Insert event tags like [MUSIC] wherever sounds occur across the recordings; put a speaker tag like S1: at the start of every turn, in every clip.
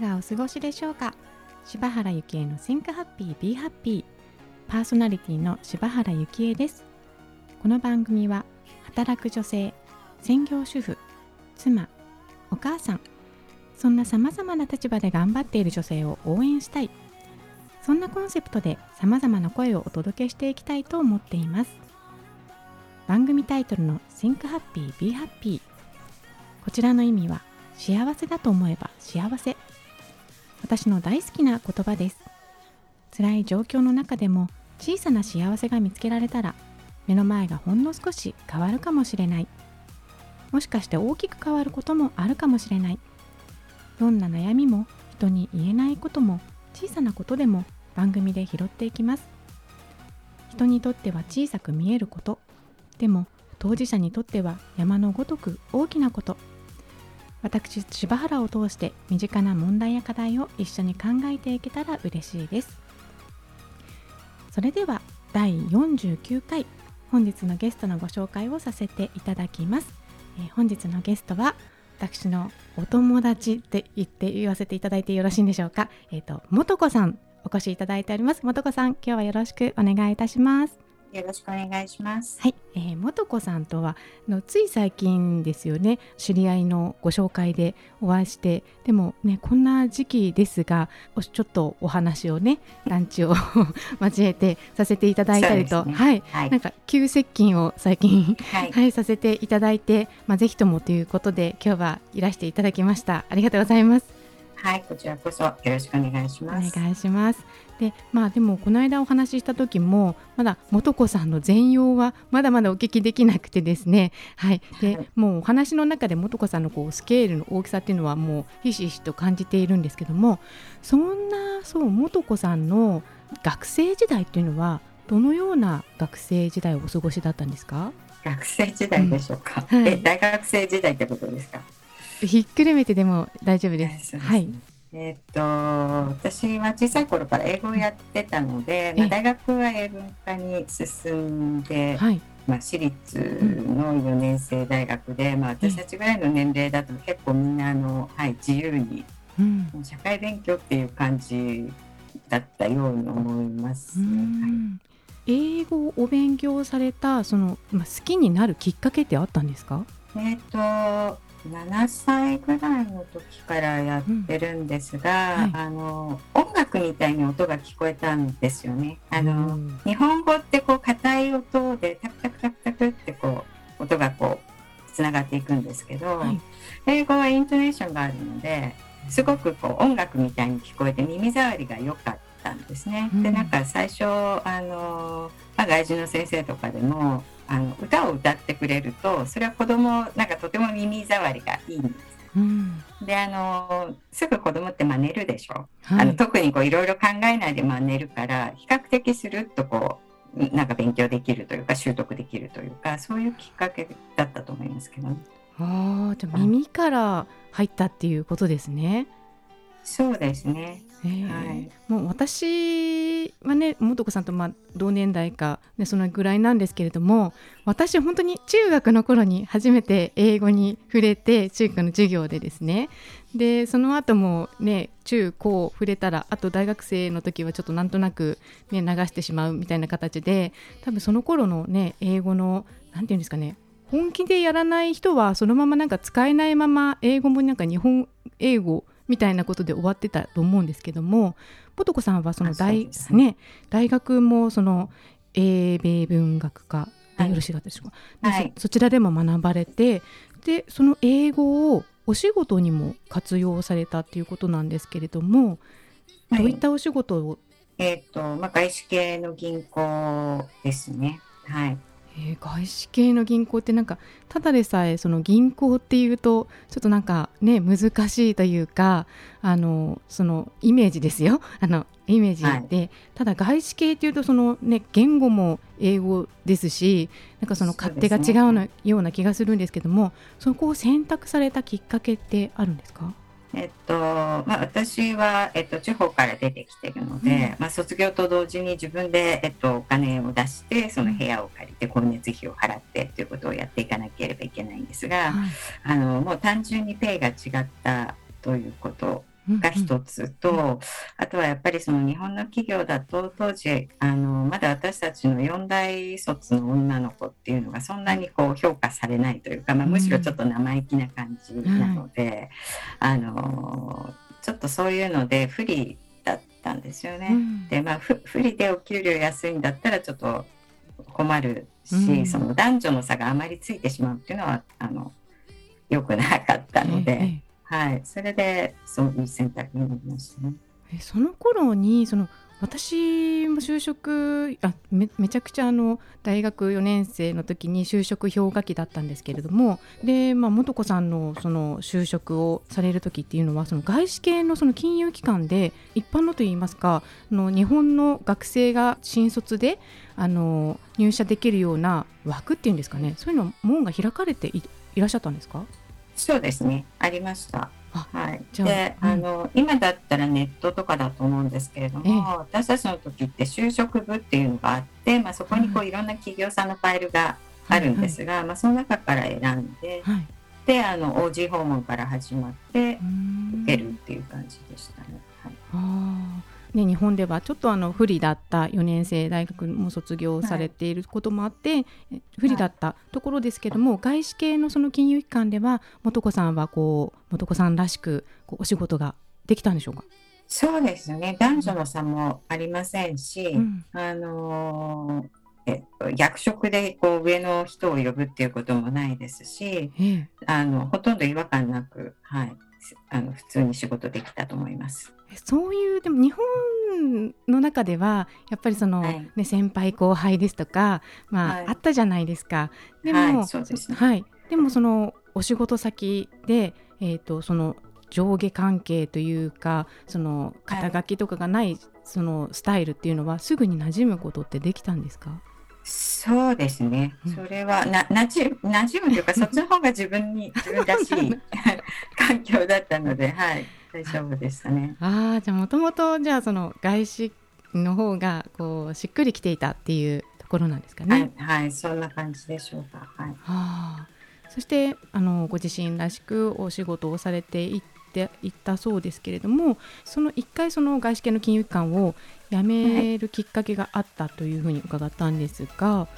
S1: がお過ごしでしょうか？柴原幸恵の Think Happy Be Happy パーソナリティの柴原幸恵です。この番組は働く女性専業主婦妻お母さんそんな様々な立場で頑張っている女性を応援したい。そんなコンセプトで様々な声をお届けしていきたいと思っています。番組タイトルの Think Happy Be Happy こちらの意味は幸せだと思えば幸せ。私の大好きな言葉です。辛い状況の中でも小さな幸せが見つけられたら目の前がほんの少し変わるかもしれない。もしかして大きく変わることもあるかもしれない。どんな悩みも人に言えないことも小さなことでも番組で拾っていきます。人にとっては小さく見えること。でも当事者にとっては山のごとく大きなこと。私柴原を通して身近な問題や課題を一緒に考えていけたら嬉しいです。それでは第49回本日のゲストのご紹介をさせていただきます、えー、本日のゲストは私のお友達って言って言わせていただいてよろしいんでしょうか？えっ、ー、と元子さんお越しいただいております。元子さん今日はよろしくお願いいたします。
S2: よろしくお願いします。
S1: はい、えー、元子さんとはのつい最近ですよね。知り合いのご紹介でお会いして、でもねこんな時期ですが、ちょっとお話をねランチを [LAUGHS] 交えてさせていただいたりと、ね、はい、はい、なんか急接近を最近はい、はい、させていただいて、まあぜひともということで今日はいらしていただきました。ありがとうございます。
S2: はい、こちらこそよろしくお願いします。
S1: お願いします。で、まあでもこの間お話しした時もまだ元子さんの全容はまだまだお聞きできなくてですね。はい。で、はい、もうお話の中で元子さんのこうスケールの大きさっていうのはもうひしひしと感じているんですけども、そんなそう元子さんの学生時代っていうのはどのような学生時代をお過ごしだったんですか？
S2: 学生時代でしょうか。うんはい、え、大学生時代ってことですか？
S1: ひっくるめてでも大丈夫です。はい。
S2: えっと私は小さい頃から英語をやってたので、まあ、大学は英文科に進んで、はい、まあ、私立の4年生大学で、まあ、私たちぐらいの年齢だと結構みんなあの、はい、自由に、うん、社会勉強っていう感じだったように思いますね。はい。
S1: 英語をお勉強されたその、まあ、好きになるきっかけってあったんですか？
S2: えっ、と7歳ぐらいの時からやってるんですが、うん。はい、あの音楽みたいに音が聞こえたんですよね。あの、うん、日本語ってこう硬い音でタクタクタクタクってこう音がこうつながっていくんですけど、はい、英語はイントネーションがあるのですごくこう音楽みたいに聞こえて耳障りが良かったんですね。うん、でなんか最初あの、まあ、外人の先生とかでもあの歌を歌ってくれるとそれは子供なんかとても耳障りがいいんです。うん、であのすぐ子供ってまあ寝るでしょ、はい、あの特にいろいろ考えないでまあ寝るから比較的するっとこうなんか勉強できるというか習得できるというかそういうきっかけだったと思いますけど、ね、
S1: あじゃあ耳から入ったっていうことですね。
S2: そうですね。
S1: はい、もう私はね元子さんとまあ同年代か、ね、そのぐらいなんですけれども私本当に中学の頃に初めて英語に触れて中学の授業でですね。でその後もね中高触れたらあと大学生の時はちょっとなんとなく、ね、流してしまうみたいな形で多分その頃のね英語の何て言うんですかね本気でやらない人はそのままなんか使えないまま英語もなんか日本英語みたいなことで終わってたと思うんですけどもポ子さんはその大,、ね、大学もその英米文学科でよろしいかでしょうか、はい、そそちらでも学ばれてでその英語をお仕事にも活用されたっていうことなんですけれども、どういったお仕事を？
S2: えっ、ー、と、まあ、外資系の銀行ですね。はい。
S1: えー、外資系の銀行ってなんかただでさえその銀行っていうとちょっとなんかね難しいというかあのそのイメージですよ。[LAUGHS] あのイメージで、はい、ただ外資系っていうとそのね言語も英語ですしなんかその勝手が違うの、ような気がするんですけどもそこを選択されたきっかけってあるんですか？
S2: えっとまあ、私は、えっと、地方から出てきてるので、うん、まあ、卒業と同時に自分で、えっと、お金を出してその部屋を借りて光熱費を払ってということをやっていかなければいけないんですが、はい、あのもう単純にペイが違ったということが一つと、うんうん、あとはやっぱりその日本の企業だと当時あのまだ私たちの4代卒の女の子っていうのがそんなにこう評価されないというか、まあ、むしろちょっと生意気な感じなので、うん、あのちょっとそういうので不利だったんですよね。でまあ不利でお給料安いんだったらちょっと困るし、その男女の差があまりついてしまうっていうのはあの良くなかったので。はい、それでそういう選択になりましたね。
S1: えその頃にその私も就職あめめちゃくちゃあの大学4年生の時に就職氷河期だったんですけれどもで、まあ、素子さんのその就職をされる時っていうのはその外資系のその金融機関で一般のといいますかの日本の学生が新卒であの入社できるような枠っていうんですかね。そういうの門が開かれていらっしゃったんですか？
S2: そうですね、ありました。はい、で、うん、あの今だったらネットとかだと思うんですけれども、えー、私たちの時って就職部っていうのがあって、まあ、そこにこういろんな企業さんのファイルがあるんですが、はいはい、まあ、その中から選んで、はい、であの OG 訪問から始まって受けるっていう感じでしたね。
S1: はいね、日本ではちょっとあの不利だった4年生大学も卒業されていることもあって、はい、不利だったところですけども、はい、外資系のその金融機関では素子さんはこう素子さんらしくこうお仕事ができたんでしょうか？
S2: そうですね。男女の差もありませんし、うん、あのーえっと、役職でこう上の人を呼ぶっていうこともないですし、あのほとんど違和感なく、はい、あの普通に仕事できたと思います。
S1: そういうでも日本の中ではやっぱりその、はい、ね、先輩後輩ですとか、まあ、はい、あったじゃないですか。でも、はい、そうですね、はい、でもそのお仕事先で、えーと、その上下関係というかその肩書きとかがない、そのスタイルっていうのはすぐに馴染むことってできたんですか？
S2: そうですね。それはな、なじ、馴染むというか、そっちの方が自分に、自分らしい [LAUGHS] [LAUGHS] 環境だったので、はい。大丈夫でしたね。[LAUGHS]
S1: ああ、じゃあもともとじゃあその外資の方がこうしっくりきていたっていうところなんですかね。
S2: はい、はい、そんな感じでしょうか。はい。は
S1: あ、そしてあのご自身らしくお仕事をされていっていったそうですけれども、その一回その外資系の金融機関を辞めるきっかけがあったというふうに伺ったんですが、は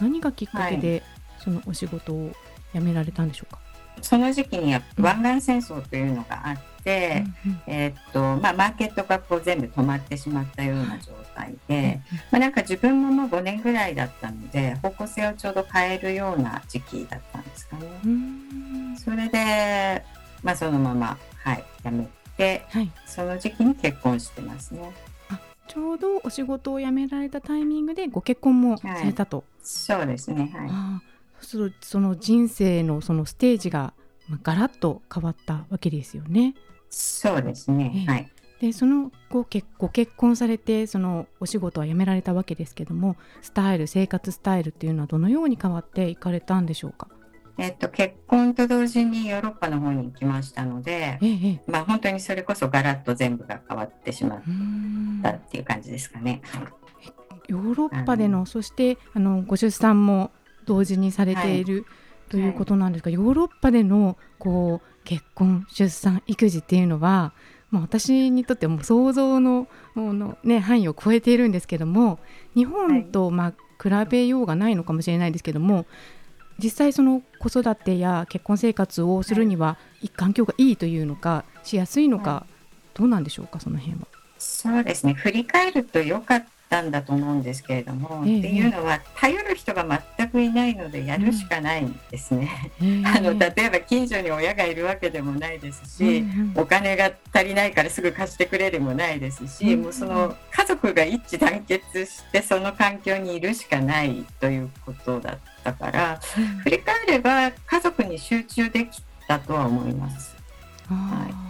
S1: い、何がきっかけでそのお仕事を辞められたんでしょうか？
S2: その時期には湾岸戦争というのがあっえー、っとまあ、マーケットがこう全部止まってしまったような状態で、まあ、なんか自分ももう5年ぐらいだったので方向性をちょうど変えるような時期だったんですかね。それで、まあ、そのまま、はい、辞めて、はい、その時期に結婚してますね。
S1: ちょうどお仕事を辞められたタイミングでご結婚もされたと。はい、
S2: そうですね。はい。
S1: そうするとその人生のそのステージがガラッと変わったわけですよね。
S2: そうですね。はい。
S1: でそのご結ご結婚されてそのお仕事は辞められたわけですけどもスタイル生活スタイルっていうのはどのように変わっていかれたんでしょうか？
S2: えっと、結婚と同時にヨーロッパの方に行きましたので、ええ、まあ、本当にそれこそガラッと全部が変わってしまったっていう感じですかね。
S1: ヨーロッパでのそしてあのご出産も同時にされている、はい、ということなんですが、はい、ヨーロッパでのこう結婚出産育児っていうのは、まあ、私にとっても想像のの、ね、範囲を超えているんですけども日本とまあ比べようがないのかもしれないですけども実際その子育てや結婚生活をするには、環境がいいというのかしやすいのか、どうなんでしょうかその辺は。
S2: そうですね。振り返ると良かったんだと思うんですけれども、えっていうのは頼る人が全くいないのでやるしかないんですね。うん、あの例えば近所に親がいるわけでもないですし、うんうん、お金が足りないからすぐ貸してくれるもないですし、うん、もうその家族が一致団結してその環境にいるしかないということだったから、振り返れば家族に集中できたとは思います。はい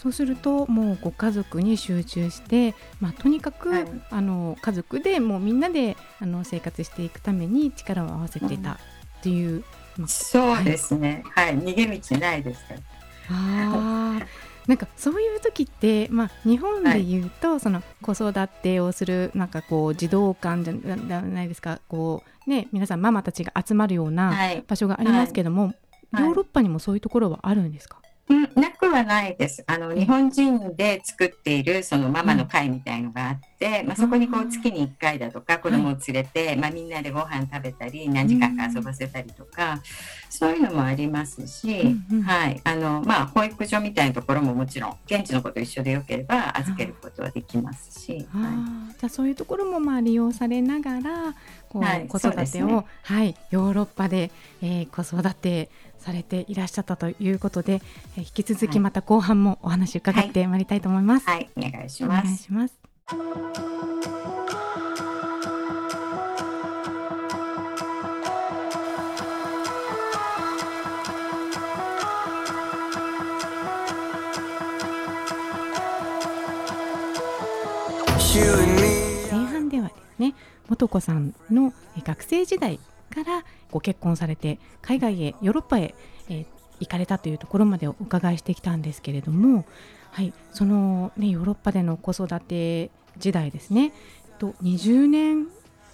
S1: そうするともうご家族に集中して、まあ、とにかく、はい、あの家族でもうみんなであの生活していくために力を合わせてたっていう、うん
S2: まあ、そうですね、はい、はい、逃げ道ないですから。
S1: あなんかそういう時って、まあ、日本でいうと、はい、その子育てをするなんかこう児童館じゃないですか。こう、ね、皆さんママたちが集まるような場所がありますけども、ヨーロッパにもそういうところはあるんですか？
S2: なくはないです。あの日本人で作っているそのママの会みたいのがあって、まあ、そこにこう月に1回だとか子供を連れて、まあ、みんなでご飯食べたり何時間か遊ばせたりとか、そういうのもありますし、はい。あのまあ、保育所みたいなところももちろん現地の子と一緒でよければ預けることはできますし、
S1: はい、じゃあそういうところもまあ利用されながらこう、はい、子育てを、ね、はい、ヨーロッパで、えー、子育てされていらっしゃったということで、えー、引き続きまた後半もお話伺ってまいりたいと思います。
S2: はい、はい、お願いします。お願いします。
S1: 前半ではですね素子さんの学生時代からご結婚されて海外へヨーロッパへ、えー、行かれたというところまでお伺いしてきたんですけれども、はい、その、ね、ヨーロッパでの子育て時代ですねと20年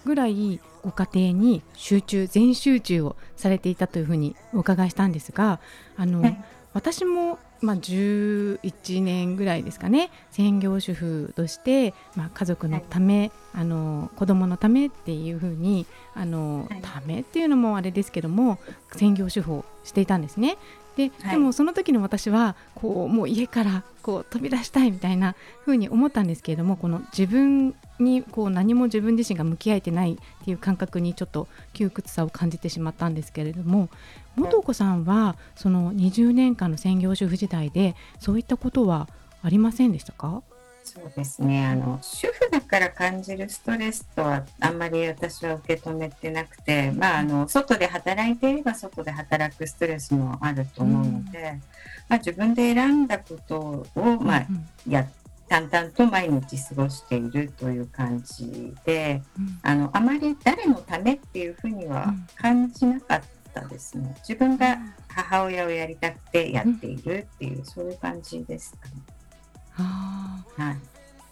S1: ぐらいご家庭に集中全集中をされていたというふうにお伺いしたんですがあの、私もまあ、11年ぐらいですかね専業主婦として、まあ、家族のため、はい、あの子供のためっていうふうにあの、はい、ためっていうのもあれですけども専業主婦をしていたんですね。ででもその時の私はこうもう家からこう飛び出したいみたいな風に思ったんですけれどもこの自分にこう何も自分自身が向き合えてないっていう感覚にちょっと窮屈さを感じてしまったんですけれども元子さんはその20年間の専業主婦時代でそういったことはありませんでしたか？
S2: そうですね。あの主婦だから感じるストレスとはあんまり私は受け止めてなくて、まあ、あの外で働いていれば外で働くストレスもあると思うので、うん、まあ、自分で選んだことを、まあ、や淡々と毎日過ごしているという感じで、うん、あのあまり誰のためっていうふうには感じなかったですね。自分が母親をやりたくてやっているっていう、そういう感じですかね。
S1: あは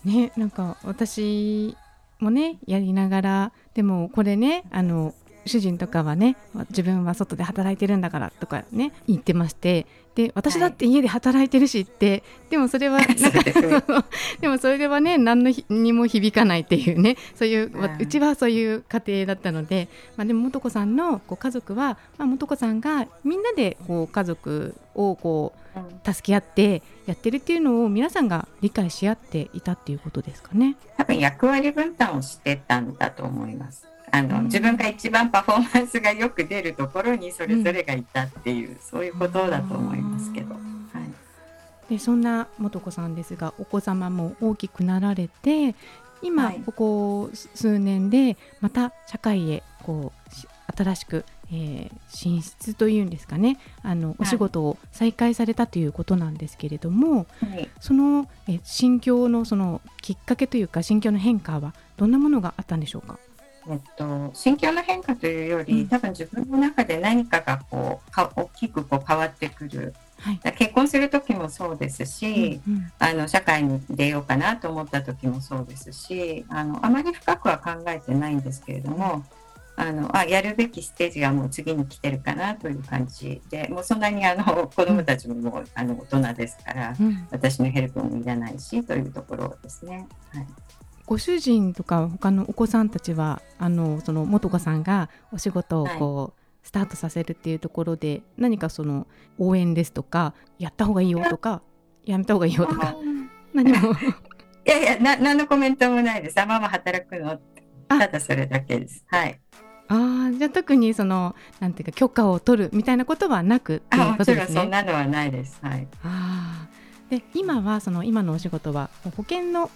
S1: い、ねなんか私もねやりながらでもこれねあの主人とかはね自分は外で働いてるんだからとかね言ってましてで私だって家で働いてるしって、は [LAUGHS] い、[LAUGHS] でもそれはなんかでもそれではね何のにも響かないっていうねそういう、うちはそういう家庭だったので、まあ、でも素子さんのこう家族は、まあ、素子さんがみんなでこう家族をこう助け合ってやってるっていうのを皆さんが理解し合っていたっていうことですかね。
S2: 多分役割分担をしてたんだと思います。あの、自分が一番パフォーマンスがよく出るところにそれぞれがいたっていう、うん、そういうことだと思いますけど。はい、
S1: でそんな素子さんですがお子様も大きくなられて今、ここ数年でまた社会へこう新しく、えー、進出というんですかね。あのお仕事を再開されたということなんですけれども、はい、その、え心境のそのきっかけというか心境の変化はどんなものがあったんでしょうか？
S2: えっと、心境の変化というより、多分自分の中で何かがこうか大きくこう変わってくる、はい、結婚する時もそうですし、うんうん、あの社会に出ようかなと思った時もそうですしあのあまり深くは考えてないんですけれどもあのあやるべきステージがもう次に来てるかなという感じでもうそんなにあの子どもたちももうあの大人ですから、うん、私のヘルプもいらないしというところですね。はい
S1: ご主人とか他のお子さんたちはあのその元子さんがお仕事をこう、はい、スタートさせるっていうところで何かその応援ですとかやった方がいいよとかや。めた方がいいよとか何も。[LAUGHS] い
S2: やいやな何のコメントもないです。あママ働くの。ただそれだけです。はい。
S1: あじゃあ特にそのなんていうか許可を取るみたいなことはなく
S2: あもちろんそんなのはないです。はい。
S1: あで今はその今のお仕事は保険の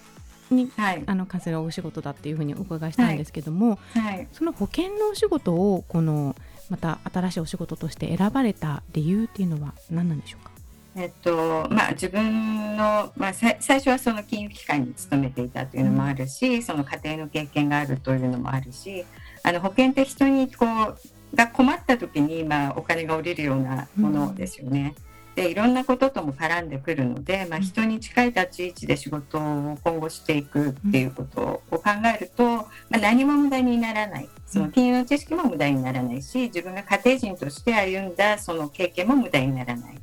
S1: に、はい、あの関するお仕事だっていうふうにお伺いしたんですけども、はい、その保険のお仕事をこのまた新しいお仕事として選ばれた理由っていうのは何なんでしょうか？
S2: えっとまあ、自分の、まあ、最初はその金融機関に勤めていたというのもあるし、うん、その家庭の経験があるというのもあるしあの保険って人にこうが困った時に、まあ、お金が下りるようなものですよね。うんでいろんなこととも絡んでくるので、まあ、人に近い立ち位置で仕事を今後していくっていうことを考えると、まあ、何も無駄にならない。その金融の知識も無駄にならないし自分が家庭人として歩んだその経験も無駄にならない。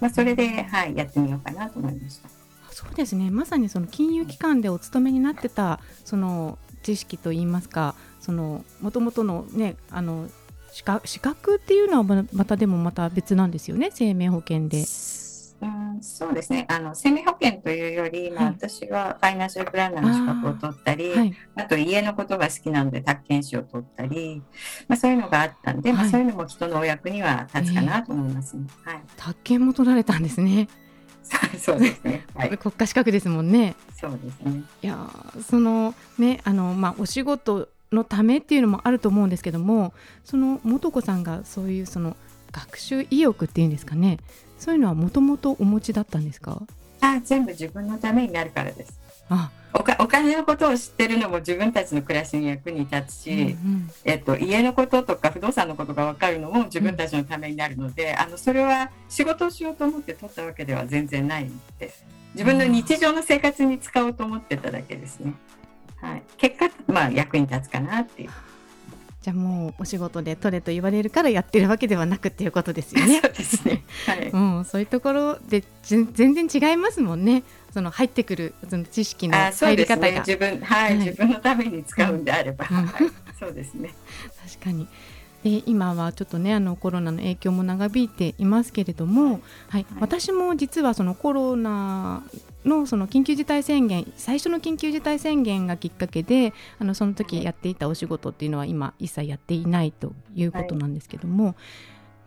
S2: まあ、それで、はい、やってみようかなと思いました。
S1: そうですね。まさにその金融機関でお勤めになってたその知識といいますかその元々のねあの資格資格っていうのはまたでもまた別なんですよね？生命保険で。
S2: うん、そうですね。あの生命保険というより、まあ、私はファイナンシャルプランナーの資格を取ったりあはい、あと家のことが好きなので宅建士を取ったり、まあ、そういうのがあったんで、はい、まあ、そういうのも人のお役には立つかなと思います、ね。
S1: えー、はい、宅建も取られたんですね。[LAUGHS]
S2: そうですね、はい、[LAUGHS]
S1: 国家資格ですもんね。
S2: そうですね。
S1: いやそのねあの、まあ、お仕事のためっていうのもあると思うんですけどもその素子さんがそういうその学習意欲っていうんですかねそういうのはもともとお持ちだったんですか？
S2: あ全部自分のためになるからです。あおかお金のことを知ってるのも自分たちの暮らしに役に立つし、うんうん、えっと、家のこととか不動産のことが分かるのも自分たちのためになるので、うん、あのそれは仕事をしようと思って取ったわけでは全然ないです。自分の日常の生活に使おうと思ってただけですね。はい、結果、まあ、役に立つかなっていう。
S1: じゃあもうお仕事で取れと言われるからやってるわけではなくっていうことですよね。
S2: そうですね。はい。[LAUGHS] う
S1: ん、そういうところで全然違いますもんね。その入ってくるその知識の入り方が、ね、
S2: 自分、はい、はい、自分のために使うんであれば、うんはい、そうですね。
S1: 確かに。で今はちょっとねあのコロナの影響も長引いていますけれども、はい、はい、私も実はそのコロナのその緊急事態宣言最初の緊急事態宣言がきっかけであのその時やっていたお仕事っていうのは今一切やっていないということなんですけども、は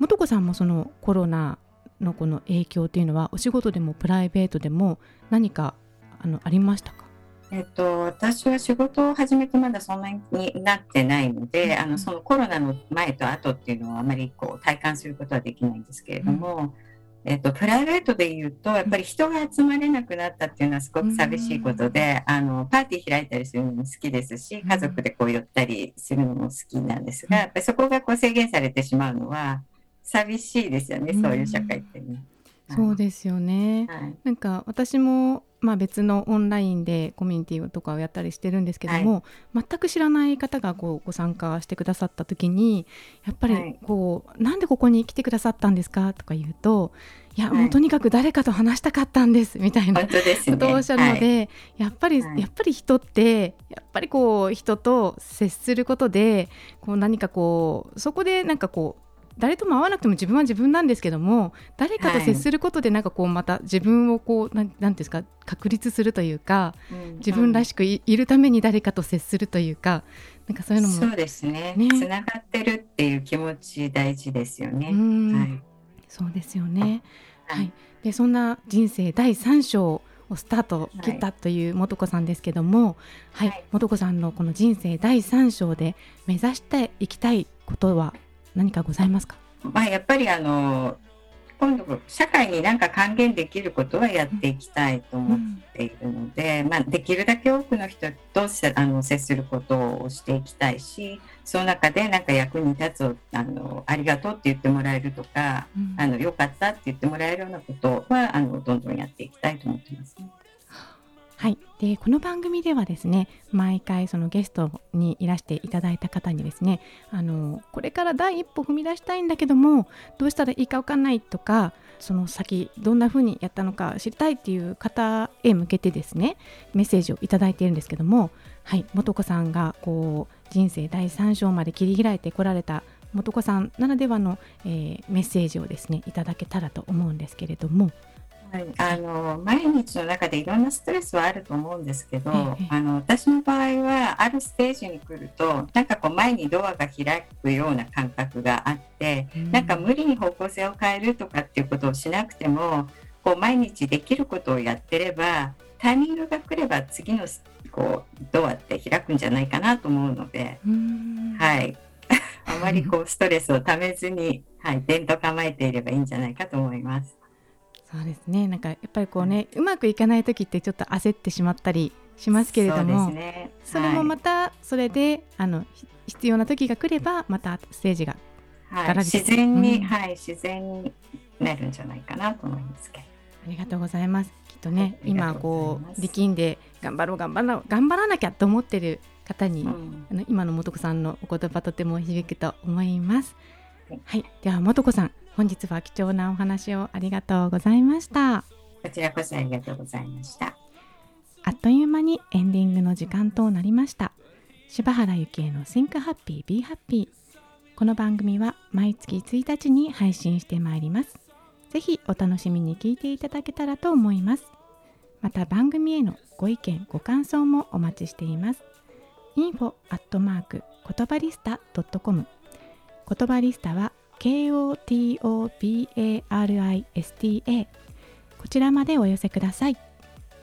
S1: い、子さんもそのコロナのこの影響っていうのはお仕事でもプライベートでも何かあのありましたか？
S2: えっと、私は仕事を始めてまだそんなになってないので、あのそのコロナの前と後っていうのはあまりこう体感することはできないんですけれども、うん、えっと、プライベートで言うとやっぱり人が集まれなくなったっていうのはすごく寂しいことで、うん、あのパーティー開いたりするのも好きですし家族でこう寄ったりするのも好きなんですが、やっぱりそこがこう制限されてしまうのは寂しいですよね、そういう社会ってね。
S1: そうですよね、はい、なんか私もまあ、別のオンラインでコミュニティとかをやったりしてるんですけども、はい、全く知らない方がこうご参加してくださった時にやっぱりこう、はい、なんでここに来てくださったんですかとか言うといや、もうとにかく誰かと話したかったんですみたいなことをおっしゃるので、やっぱり、やっぱり人ってやっぱりこう人と接することでこう何かこうそこでなんかこう誰とも会わなくても自分は自分なんですけども誰かと接することでなんかこうまた自分をこうなんなんですか確立するというか、自分らしくいるために誰かと接するというかなんかそういうのも
S2: そうですね。ね。つながってるっていう気持ち大事ですよね。はい、
S1: そうですよね、はい、でそんな人生第3章をスタート切ったという素子さんですけども、はい、はい、素子さんのこの人生第3章で目指していきたいことは何かございますか、
S2: まあ、やっぱりあの今度社会に何か還元できることはやっていきたいと思っているので、うん、まあ、できるだけ多くの人とあの接することをしていきたいしその中で何か役に立つあのありがとうって言ってもらえるとか、うん、あのよかったって言ってもらえるようなことはあのどんどんやっていきたいと思ってます、ね。
S1: はい、でこの番組ではですね毎回そのゲストにいらしていただいた方にですねあのこれから第一歩踏み出したいんだけどもどうしたらいいか分かんないとかその先どんな風にやったのか知りたいっていう方へ向けてですねメッセージをいただいているんですけどもはい素子さんがこう人生第3章まで切り開いてこられた素子さんならではの、えー、メッセージをですねいただけたらと思うんですけれども。
S2: はい、あの毎日の中でいろんなストレスはあると思うんですけど、あの私の場合はあるステージに来るとなんかこう前にドアが開くような感覚があって、うん、なんか無理に方向性を変えるとかっていうことをしなくてもこう毎日できることをやってればタイミングが来れば次のこうドアって開くんじゃないかなと思うので、うん、はい。[LAUGHS] あまりこうストレスをためずに、はい、伝と構えていればいいんじゃないかと思います。
S1: そうですね。なんかやっぱりこうね、うまくいかない時ってちょっと焦ってしまったりしますけれどもそ、ね,、れもまたそれで、はい、あの必要な時が来ればまたステージが、
S2: はい、自然に、うん、はい。自然になるんじゃないかなと思いますけど。
S1: ありがとうございます。きっとね、はい、今こう力んで頑張ろう頑張ら頑張らなきゃと思ってる方に、うん、あの今の素子さんのお言葉とても響くと思います。はい、では素子さん本日は貴重なお話をありがとうございました。
S2: こちらこそありがとうございました。
S1: あっという間にエンディングの時間となりました。柴原幸恵の Think Happy Be Happy この番組は毎月1日に配信してまいります。ぜひお楽しみに聞いていただけたらと思います。また番組へのご意見ご感想もお待ちしています。info 言葉リスタ .com 言葉リスタは KOTOBARISTA こちらまでお寄せください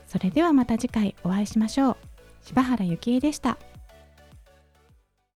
S1: それではまた次回お会いしましょう柴原幸恵でした。